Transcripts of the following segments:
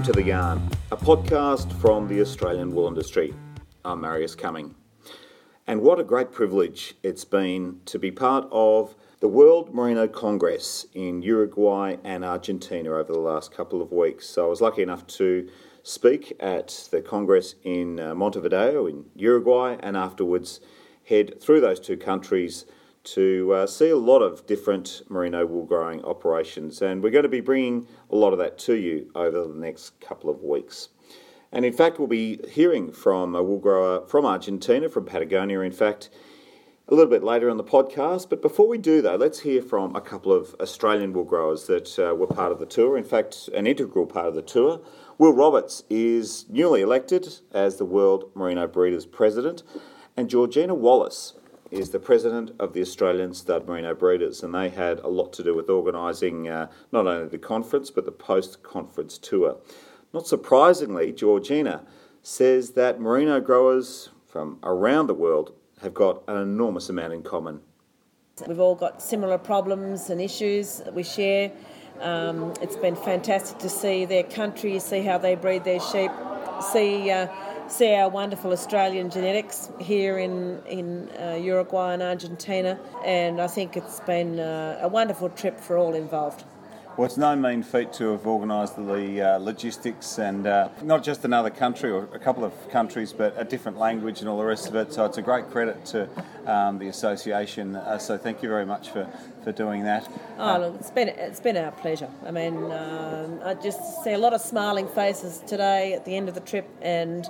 Welcome to The Yarn, a podcast from the Australian wool industry. I'm Marius Cumming. And what a great privilege it's been to be part of the World Merino Congress in Uruguay and Argentina over the last couple of weeks. So I was lucky enough to speak at the Congress in uh, Montevideo in Uruguay and afterwards head through those two countries to uh, see a lot of different merino wool growing operations, and we're going to be bringing a lot of that to you over the next couple of weeks. And in fact, we'll be hearing from a wool grower from Argentina, from Patagonia, in fact, a little bit later on the podcast. But before we do, though, let's hear from a couple of Australian wool growers that uh, were part of the tour, in fact, an integral part of the tour. Will Roberts is newly elected as the World Merino Breeders President, and Georgina Wallace is the president of the Australian Stud Merino Breeders, and they had a lot to do with organising uh, not only the conference but the post conference tour. Not surprisingly, Georgina says that merino growers from around the world have got an enormous amount in common. We've all got similar problems and issues that we share. Um, it's been fantastic to see their country, see how they breed their sheep, see. Uh, see our wonderful Australian genetics here in in uh, Uruguay and Argentina, and I think it's been uh, a wonderful trip for all involved. Well, it's no mean feat to have organised the uh, logistics and uh, not just another country or a couple of countries, but a different language and all the rest of it. So it's a great credit to um, the association. Uh, so thank you very much for, for doing that. Oh, look, it's been it's been our pleasure. I mean, um, I just see a lot of smiling faces today at the end of the trip, and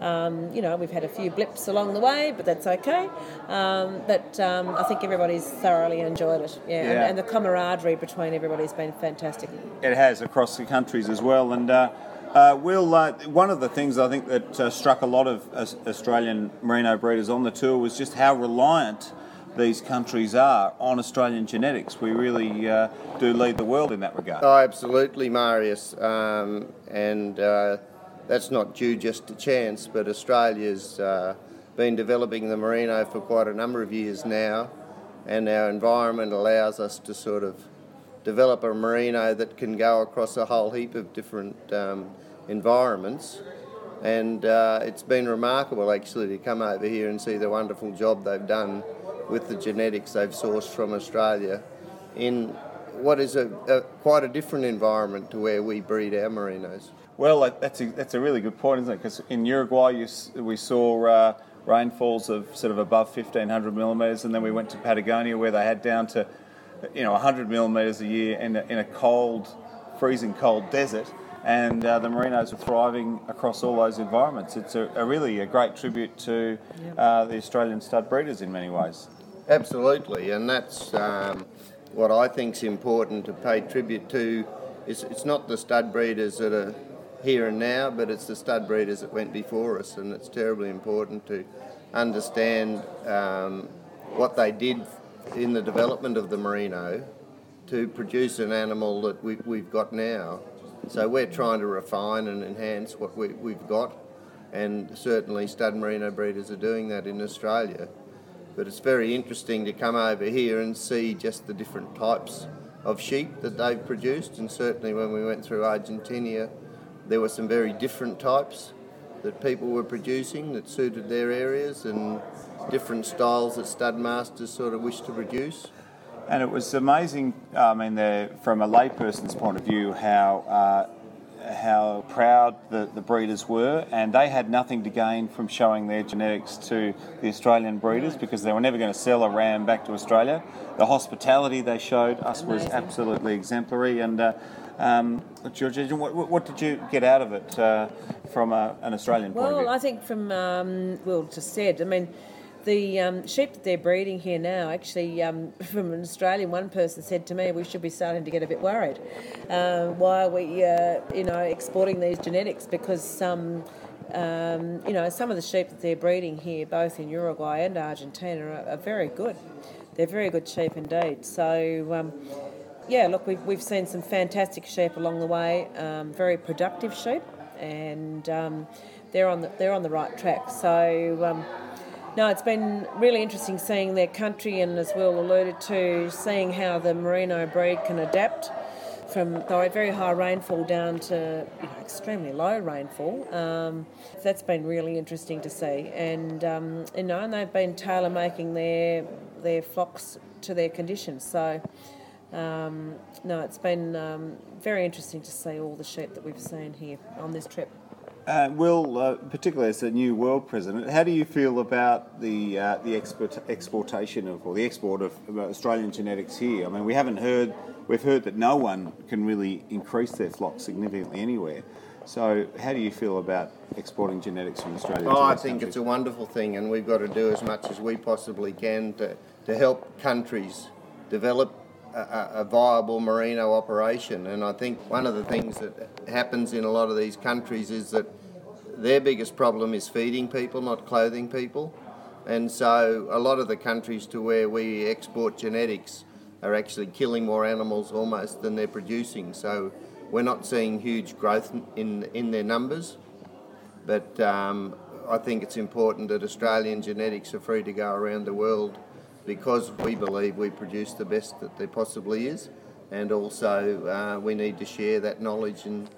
um, you know, we've had a few blips along the way, but that's okay. Um, but um, I think everybody's thoroughly enjoyed it. Yeah, yeah. And, and, the camaraderie between everybody's been fantastic. It has across the countries as well. And uh, uh, Will, uh, one of the things I think that uh, struck a lot of Australian merino breeders on the tour was just how reliant these countries are on Australian genetics. We really uh, do lead the world in that regard. Oh, absolutely, Marius. Um, and uh, that's not due just to chance, but Australia's uh, been developing the merino for quite a number of years now, and our environment allows us to sort of develop a merino that can go across a whole heap of different um, environments. And uh, it's been remarkable actually to come over here and see the wonderful job they've done with the genetics they've sourced from Australia in what is a, a quite a different environment to where we breed our merinos. Well, that's a, that's a really good point, isn't it? Because in Uruguay, you, we saw uh, rainfalls of sort of above 1,500 millimetres, and then we went to Patagonia where they had down to, you know, 100 millimetres a year in a, in a cold, freezing cold desert. And uh, the merinos are thriving across all those environments. It's a, a really a great tribute to uh, the Australian stud breeders in many ways. Absolutely, and that's um, what I think is important to pay tribute to. Is it's not the stud breeders that are here and now, but it's the stud breeders that went before us, and it's terribly important to understand um, what they did in the development of the merino to produce an animal that we, we've got now. So we're trying to refine and enhance what we, we've got, and certainly stud merino breeders are doing that in Australia. But it's very interesting to come over here and see just the different types of sheep that they've produced, and certainly when we went through Argentina there were some very different types that people were producing that suited their areas and different styles that stud masters sort of wished to produce. And it was amazing, I mean, from a layperson's point of view, how uh, how proud the, the breeders were, and they had nothing to gain from showing their genetics to the Australian breeders because they were never going to sell a ram back to Australia. The hospitality they showed us was absolutely exemplary, and uh, um, Georgia, what, what, did you get out of it uh, from a, an Australian point well, of view? Well, I think from, um, Will just said, I mean, the um, sheep that they're breeding here now, actually, um, from an Australian, one person said to me, we should be starting to get a bit worried. Uh, why are we, uh, you know, exporting these genetics? Because some, um, you know, some of the sheep that they're breeding here, both in Uruguay and Argentina, are, are very good. They're very good sheep indeed. So um, yeah, look, we've, we've seen some fantastic sheep along the way, um, very productive sheep, and um, they're on the they're on the right track. So. No, it's been really interesting seeing their country, and as Will alluded to, seeing how the merino breed can adapt from very high rainfall down to you know, extremely low rainfall. Um, that's been really interesting to see, and um, you know, and they've been tailor making their their flocks to their conditions. So. Um, no, it's been um, very interesting to see all the sheep that we've seen here on this trip. Uh, Will, uh, particularly as the new world president, how do you feel about the uh, the export, exportation of or the export of Australian genetics here? I mean, we haven't heard we've heard that no one can really increase their flock significantly anywhere. So, how do you feel about exporting genetics from Australia? Oh, I think countries? it's a wonderful thing, and we've got to do as much as we possibly can to, to help countries develop a, a, viable merino operation. And I think one of the things that happens in a lot of these countries is that their biggest problem is feeding people, not clothing people. And so a lot of the countries to where we export genetics are actually killing more animals almost than they're producing. So we're not seeing huge growth in in their numbers. But um, I think it's important that Australian genetics are free to go around the world because we believe we produce the best that there possibly is, and also uh, we need to share that knowledge and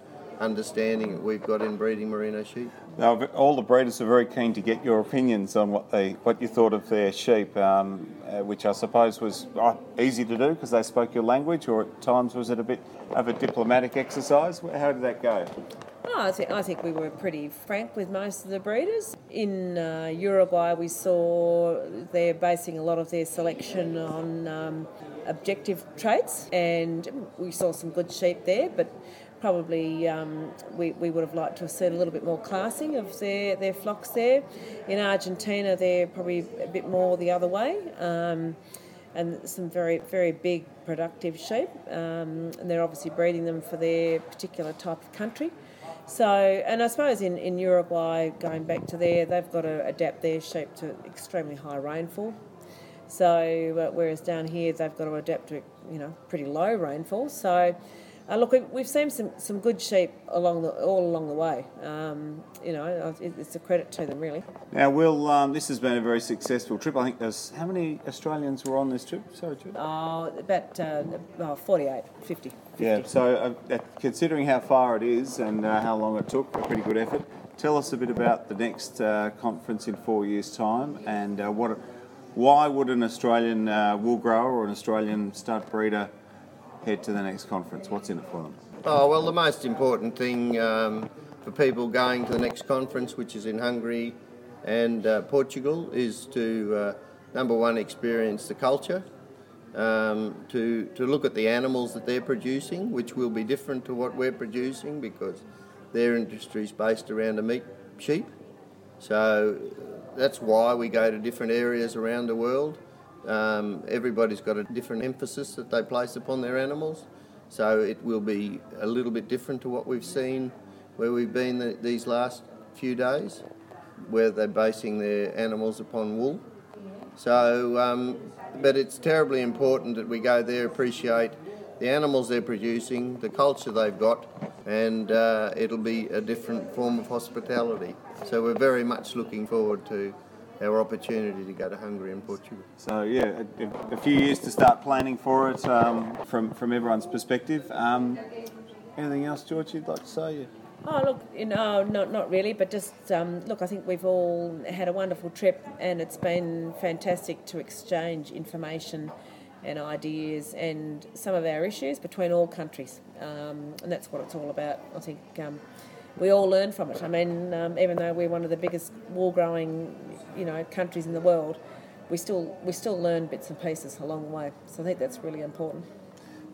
understanding that we've got in breeding merino sheep. Now, all the breeders are very keen to get your opinions on what they what you thought of their sheep, um, uh, which I suppose was uh, easy to do because they spoke your language, or at times was it a bit of a diplomatic exercise? How did that go? Oh, I think I think we were pretty frank with most of the breeders. In uh, Uruguay, we saw they're basing a lot of their selection on um, objective traits, and we saw some good sheep there. But probably um, we, we would have liked to have seen a little bit more classing of their, their flocks there. In Argentina, they're probably a bit more the other way. Um, and some very very big productive sheep, um, and they're obviously breeding them for their particular type of country. So, and I suppose in, in Uruguay, going back to there, they've got to adapt their sheep to extremely high rainfall. So, uh, whereas down here, they've got to adapt to, you know, pretty low rainfall. So, uh, look, we've seen some, some good sheep along the all along the way. Um, you know, it's a credit to them, really. Now, Will, um, this has been a very successful trip. I think there's how many Australians were on this trip? Sorry, Jude. Oh, about uh, oh, 48, 50, 50. Yeah. So, uh, considering how far it is and uh, how long it took, a pretty good effort. Tell us a bit about the next uh, conference in four years' time and uh, what. Why would an Australian wool grower or an Australian stud breeder head to the next conference? What's in it for them? Oh, well, the most important thing um, for people going to the next conference, which is in Hungary and uh, Portugal, is to, uh, number one, experience the culture, um, to, to look at the animals that they're producing, which will be different to what we're producing because their industry is based around the meat sheep. So that's why we go to different areas around the world. Um, everybody's got a different emphasis that they place upon their animals, so it will be a little bit different to what we've seen where we've been the, these last few days, where they're basing their animals upon wool. So, um, but it's terribly important that we go there, appreciate the animals they're producing, the culture they've got, and uh, it'll be a different form of hospitality. So we're very much looking forward to our opportunity to go to Hungary and Portugal. So yeah, a, a few years to start planning for it um, from from everyone's perspective. Um, anything else, George? You'd like to say? Oh look, you know, not not really, but just um, look. I think we've all had a wonderful trip, and it's been fantastic to exchange information and ideas and some of our issues between all countries, um, and that's what it's all about. I think um, we all learn from it. I mean, um, even though we're one of the biggest wool growing, you know, countries in the world, we still we still learn bits and pieces along the way. So I think that's really important.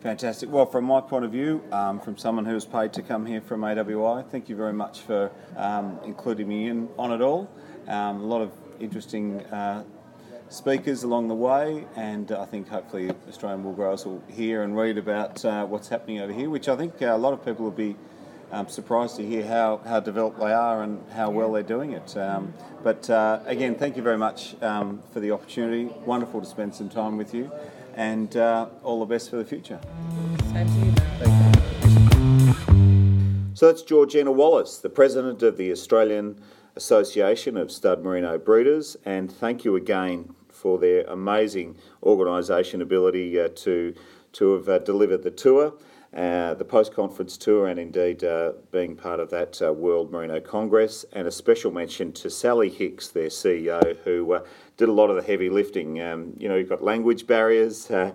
Fantastic. Well, from my point of view, um, from someone who was paid to come here from AWI, thank you very much for um, including me in on it all. Um, a lot of interesting. Uh, speakers along the way, and I think hopefully Australian wool growers will hear and read about uh, what's happening over here, which I think uh, a lot of people will be I'm surprised to hear how, how developed they are and how well they're doing it. Um, but uh, again, thank you very much um, for the opportunity. Wonderful to spend some time with you, and uh, all the best for the future. Same to you, Thank you. So that's Georgina Wallace, the president of the Australian Association of Stud Merino Breeders, and thank you again for their amazing organisation ability uh, to to have uh, delivered the tour. Uh, the post conference tour, and indeed uh, being part of that uh, World Merino Congress. And a special mention to Sally Hicks, their CEO, who uh, did a lot of the heavy lifting. Um, you know, you've got language barriers. Uh,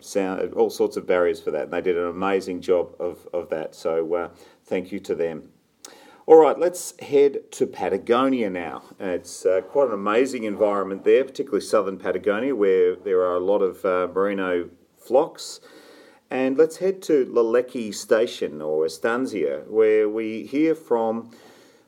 sound, all sorts of barriers for that, and they did an amazing job of, of that. So, thank you to them. All right, let's head to Patagonia now. It's uh, quite an amazing environment there, particularly southern Patagonia, where there are a lot of uh, merino flocks. And let's head to Leleque Station or Estancia, where we hear from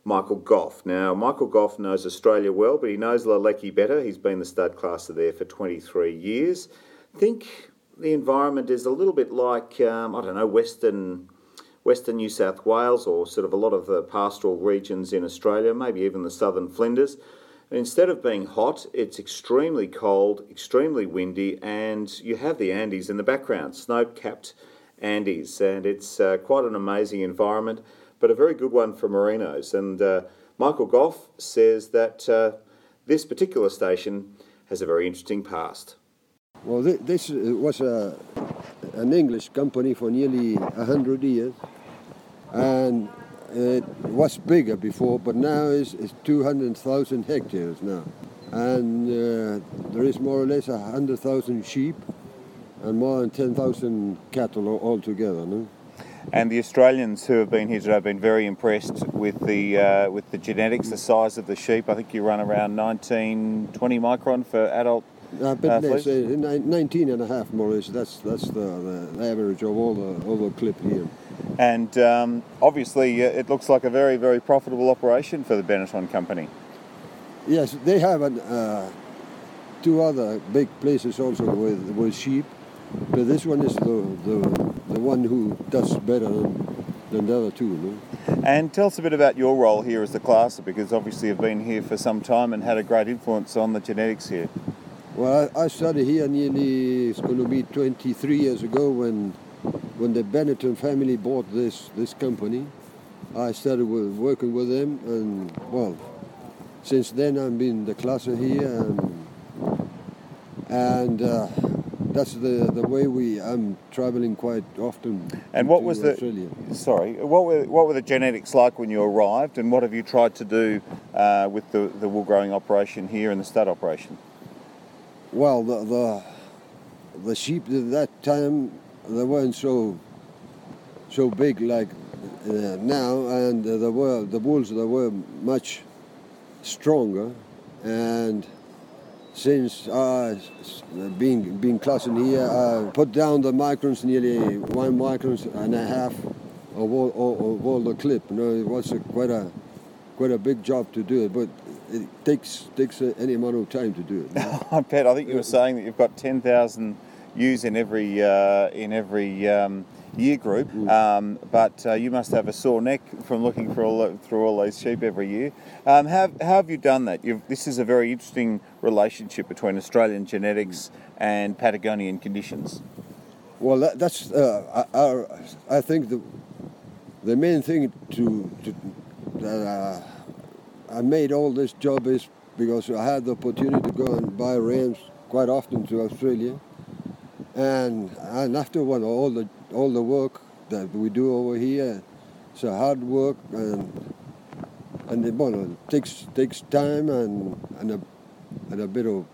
Michael Goff. Now, Michael Goff knows Australia well, but he knows Leleque better. He's been the stud classer there for 23 years. I think the environment is a little bit like, um, I don't know, Western, Western New South Wales or sort of a lot of the pastoral regions in Australia, maybe even the southern Flinders. Instead of being hot, it's extremely cold, extremely windy, and you have the Andes in the background, snow capped Andes. And it's uh, quite an amazing environment, but a very good one for merinos. And uh, Michael Goff says that uh, this particular station has a very interesting past. Well, this was a, an English company for nearly 100 years. And it was bigger before, but now it's, it's 200,000 hectares now. And uh, there is more or less 100,000 sheep and more than 10,000 cattle altogether. No? And the Australians who have been here today have been very impressed with the uh, with the genetics, the size of the sheep. I think you run around 19, 20 micron for adult. Uh, but uh, less, uh, 19 and a half more or less. That's that's the, the average of all the all the clip here. And um, obviously, uh, it looks like a very, very profitable operation for the Benetton company. Yes, they have an, uh, two other big places also with, with sheep, but this one is the, the, the one who does better than, than the other two. No? And tell us a bit about your role here as the classer, because obviously you've been here for some time and had a great influence on the genetics here. Well, I, I started here nearly, it's going to be 23 years ago when when the Benetton family bought this this company, I started with, working with them, and well, since then I've been the classer here, and and uh, that's the the way we. I'm traveling quite often. And what was Australia. the sorry? What were what were the genetics like when you arrived, and what have you tried to do uh, with the the wool growing operation here and the stud operation? Well, the the the sheep at that time they weren't so so big like uh, now, and uh, the were the bulls they were much stronger, and since uh, being being classed here, I put down the microns nearly one microns and a half of all, of all the clip. You know, it was a, quite a quite a big job to do it, but it takes takes any amount of time to do it. Bet. I think you were saying that you've got ten thousand ewes in every uh, in every um, year group. Mm. Um, but uh, you must have a sore neck from looking for all through all those sheep every year. Um, how, how have you done that? You've, this is a very interesting relationship between Australian genetics and Patagonian conditions. Well, that, that's uh, I, I, think the the main thing to, to that uh, I made all this job is because I had the opportunity to go and buy rams quite often to Australia and and after one, all the all the work that we do over here, it's a hard work and and it, well, it takes takes time and and a and a bit of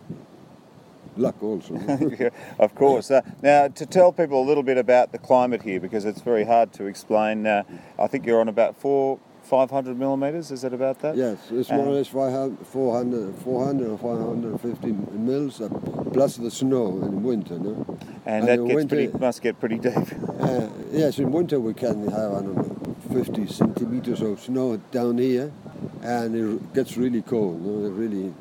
luck also. yeah, of course. Uh, now, to tell people a little bit about the climate here, because it's very hard to explain. Uh, I think you're on about four 500 millimeters, is it about that? Yes, it's more or less 400, 400 or 550 mils, uh, plus the snow in winter. No? And, and that gets winter, pretty, must get pretty deep. Uh, yes, in winter we can have, I don't know, 50 centimeters of snow down here, and it gets really cold. No? It really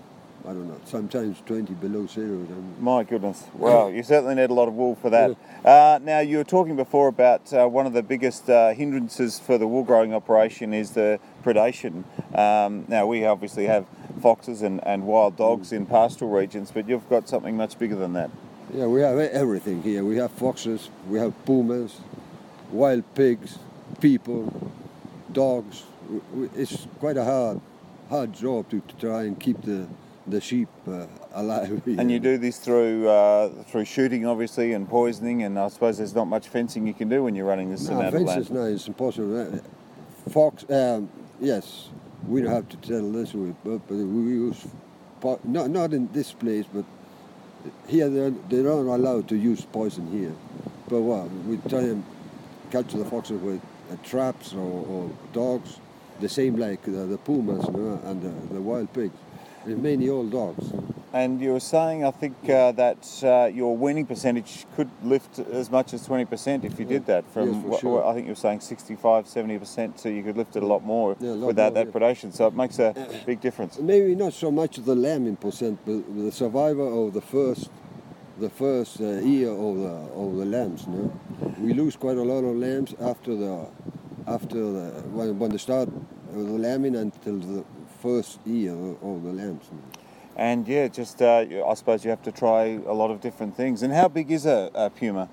I don't know, sometimes 20 below zero. My goodness. Well, you certainly need a lot of wool for that. Uh, now, you were talking before about uh, one of the biggest uh, hindrances for the wool growing operation is the predation. Um, now, we obviously have foxes and, and wild dogs in pastoral regions, but you've got something much bigger than that. Yeah, we have everything here. We have foxes, we have pumas, wild pigs, people, dogs. It's quite a hard, hard job to, to try and keep the the sheep uh, alive. And you do this through uh, through shooting, obviously, and poisoning, and I suppose there's not much fencing you can do when you're running this no, amount of land. fences, no, it's impossible. Uh, Fox, um, yes, we don't have to tell this, but, but we use, not, not in this place, but here they're, they're not allowed to use poison here. But what, we try and catch the foxes with uh, traps or, or dogs, the same like uh, the pumas you know, and the, the wild pigs. It's mainly all dogs. And you were saying, I think, uh, that uh, your weaning percentage could lift as much as 20% if you did that. From Yes, what- sure. I think you were saying 65, 70%, so you could lift it a lot more Yeah, a lot without more, that yeah. predation. So it makes a big difference. Maybe not so much the lamb in percent, but the survivor of the first, the first uh, year of the of the lambs. No, we lose quite a lot of lambs after the, after the when, when they start of the lambing until the first year of, of the lambs. no. And yeah, just uh, I suppose you have to try a lot of different things. And how big is a, a puma?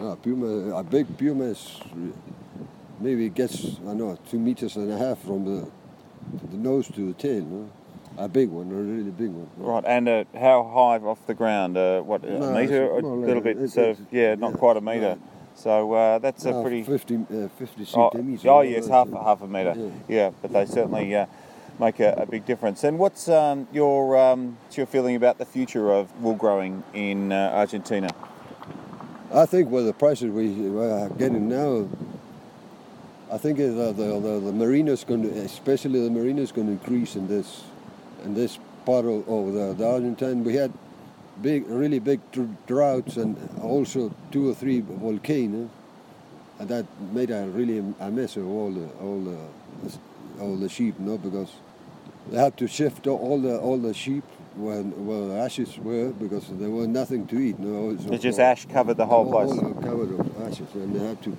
Ah, puma, a big puma is maybe it gets I don't know two meters and a half from the the nose to the tail. No? A big one, a really big one. no? Right, and uh, how high off the ground? Uh, what, a No, metre? A little bit, it's- sort of, yeah, not yeah, quite a metre. no. So uh, that's a pretty. 50, uh, 50 Oh, centimeters. oh no, yes, half it. half a metre. Yeah. Yeah, but they certainly uh, make a, a big difference. And what's um, your um, what's your feeling about the future of wool growing in uh, Argentina? I think with the prices we are getting now, I think is, uh, the, the the merino's going to, especially the merino's going to increase in this in this part of, of the, the Argentine. We had big, really big dr- droughts and also two or three volcanoes, and that made a really a mess of all the all the all the sheep, no, because they had to shift all the all the sheep when where the ashes were because there was nothing to eat. No, so- It's just ash covered the whole place. all covered of ashes, and they had to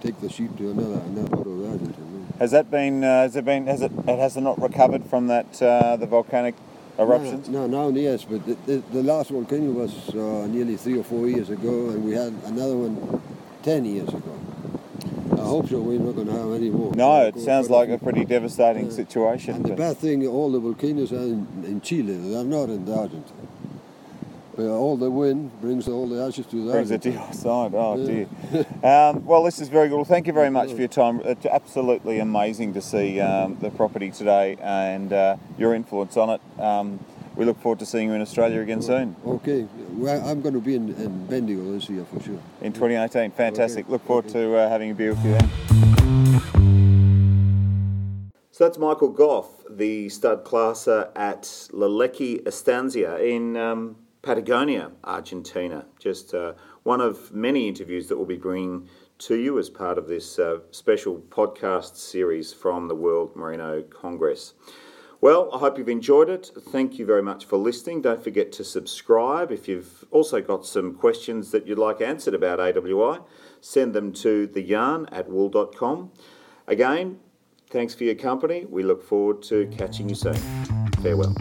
take the sheep to another another part of Argentina. Has that been? Uh, has it been? Has it? it Has it not recovered from that uh, the volcanic eruptions? No, no, now yes, but the, the, the last volcano was uh, nearly three or four years ago, and we had another one ten years ago. Hope so. We're not going to have any more. No, it sounds like a pretty devastating Yeah. situation. And the bad thing, all the volcanoes are in, in Chile. They're not in the Argentina. But all the wind brings all the ashes to the Brings it to your side. Oh Yeah. dear. um, well, this is very good. Well, thank you very much for your time. It's absolutely amazing to see um, the property today and uh, your influence on it. Um, we look forward to seeing you in Australia again soon Okay, well, I'm going to be in, in Bendigo this year for sure. in 2019, Fantastic. Okay, Look forward okay. to uh, having a beer with you then. So that's Michael Goff, the stud classer at Leleque Estancia in um, Patagonia, Argentina. Just uh, one of many interviews that we'll be bringing to you as part of this uh, special podcast series from the World Merino Congress. Well, I hope you've enjoyed it. Thank you very much for listening. Don't forget to subscribe. If you've also got some questions that you'd like answered about AWI, send them to theyarn at wool.com. Again, thanks for your company. We look forward to catching you soon. Farewell.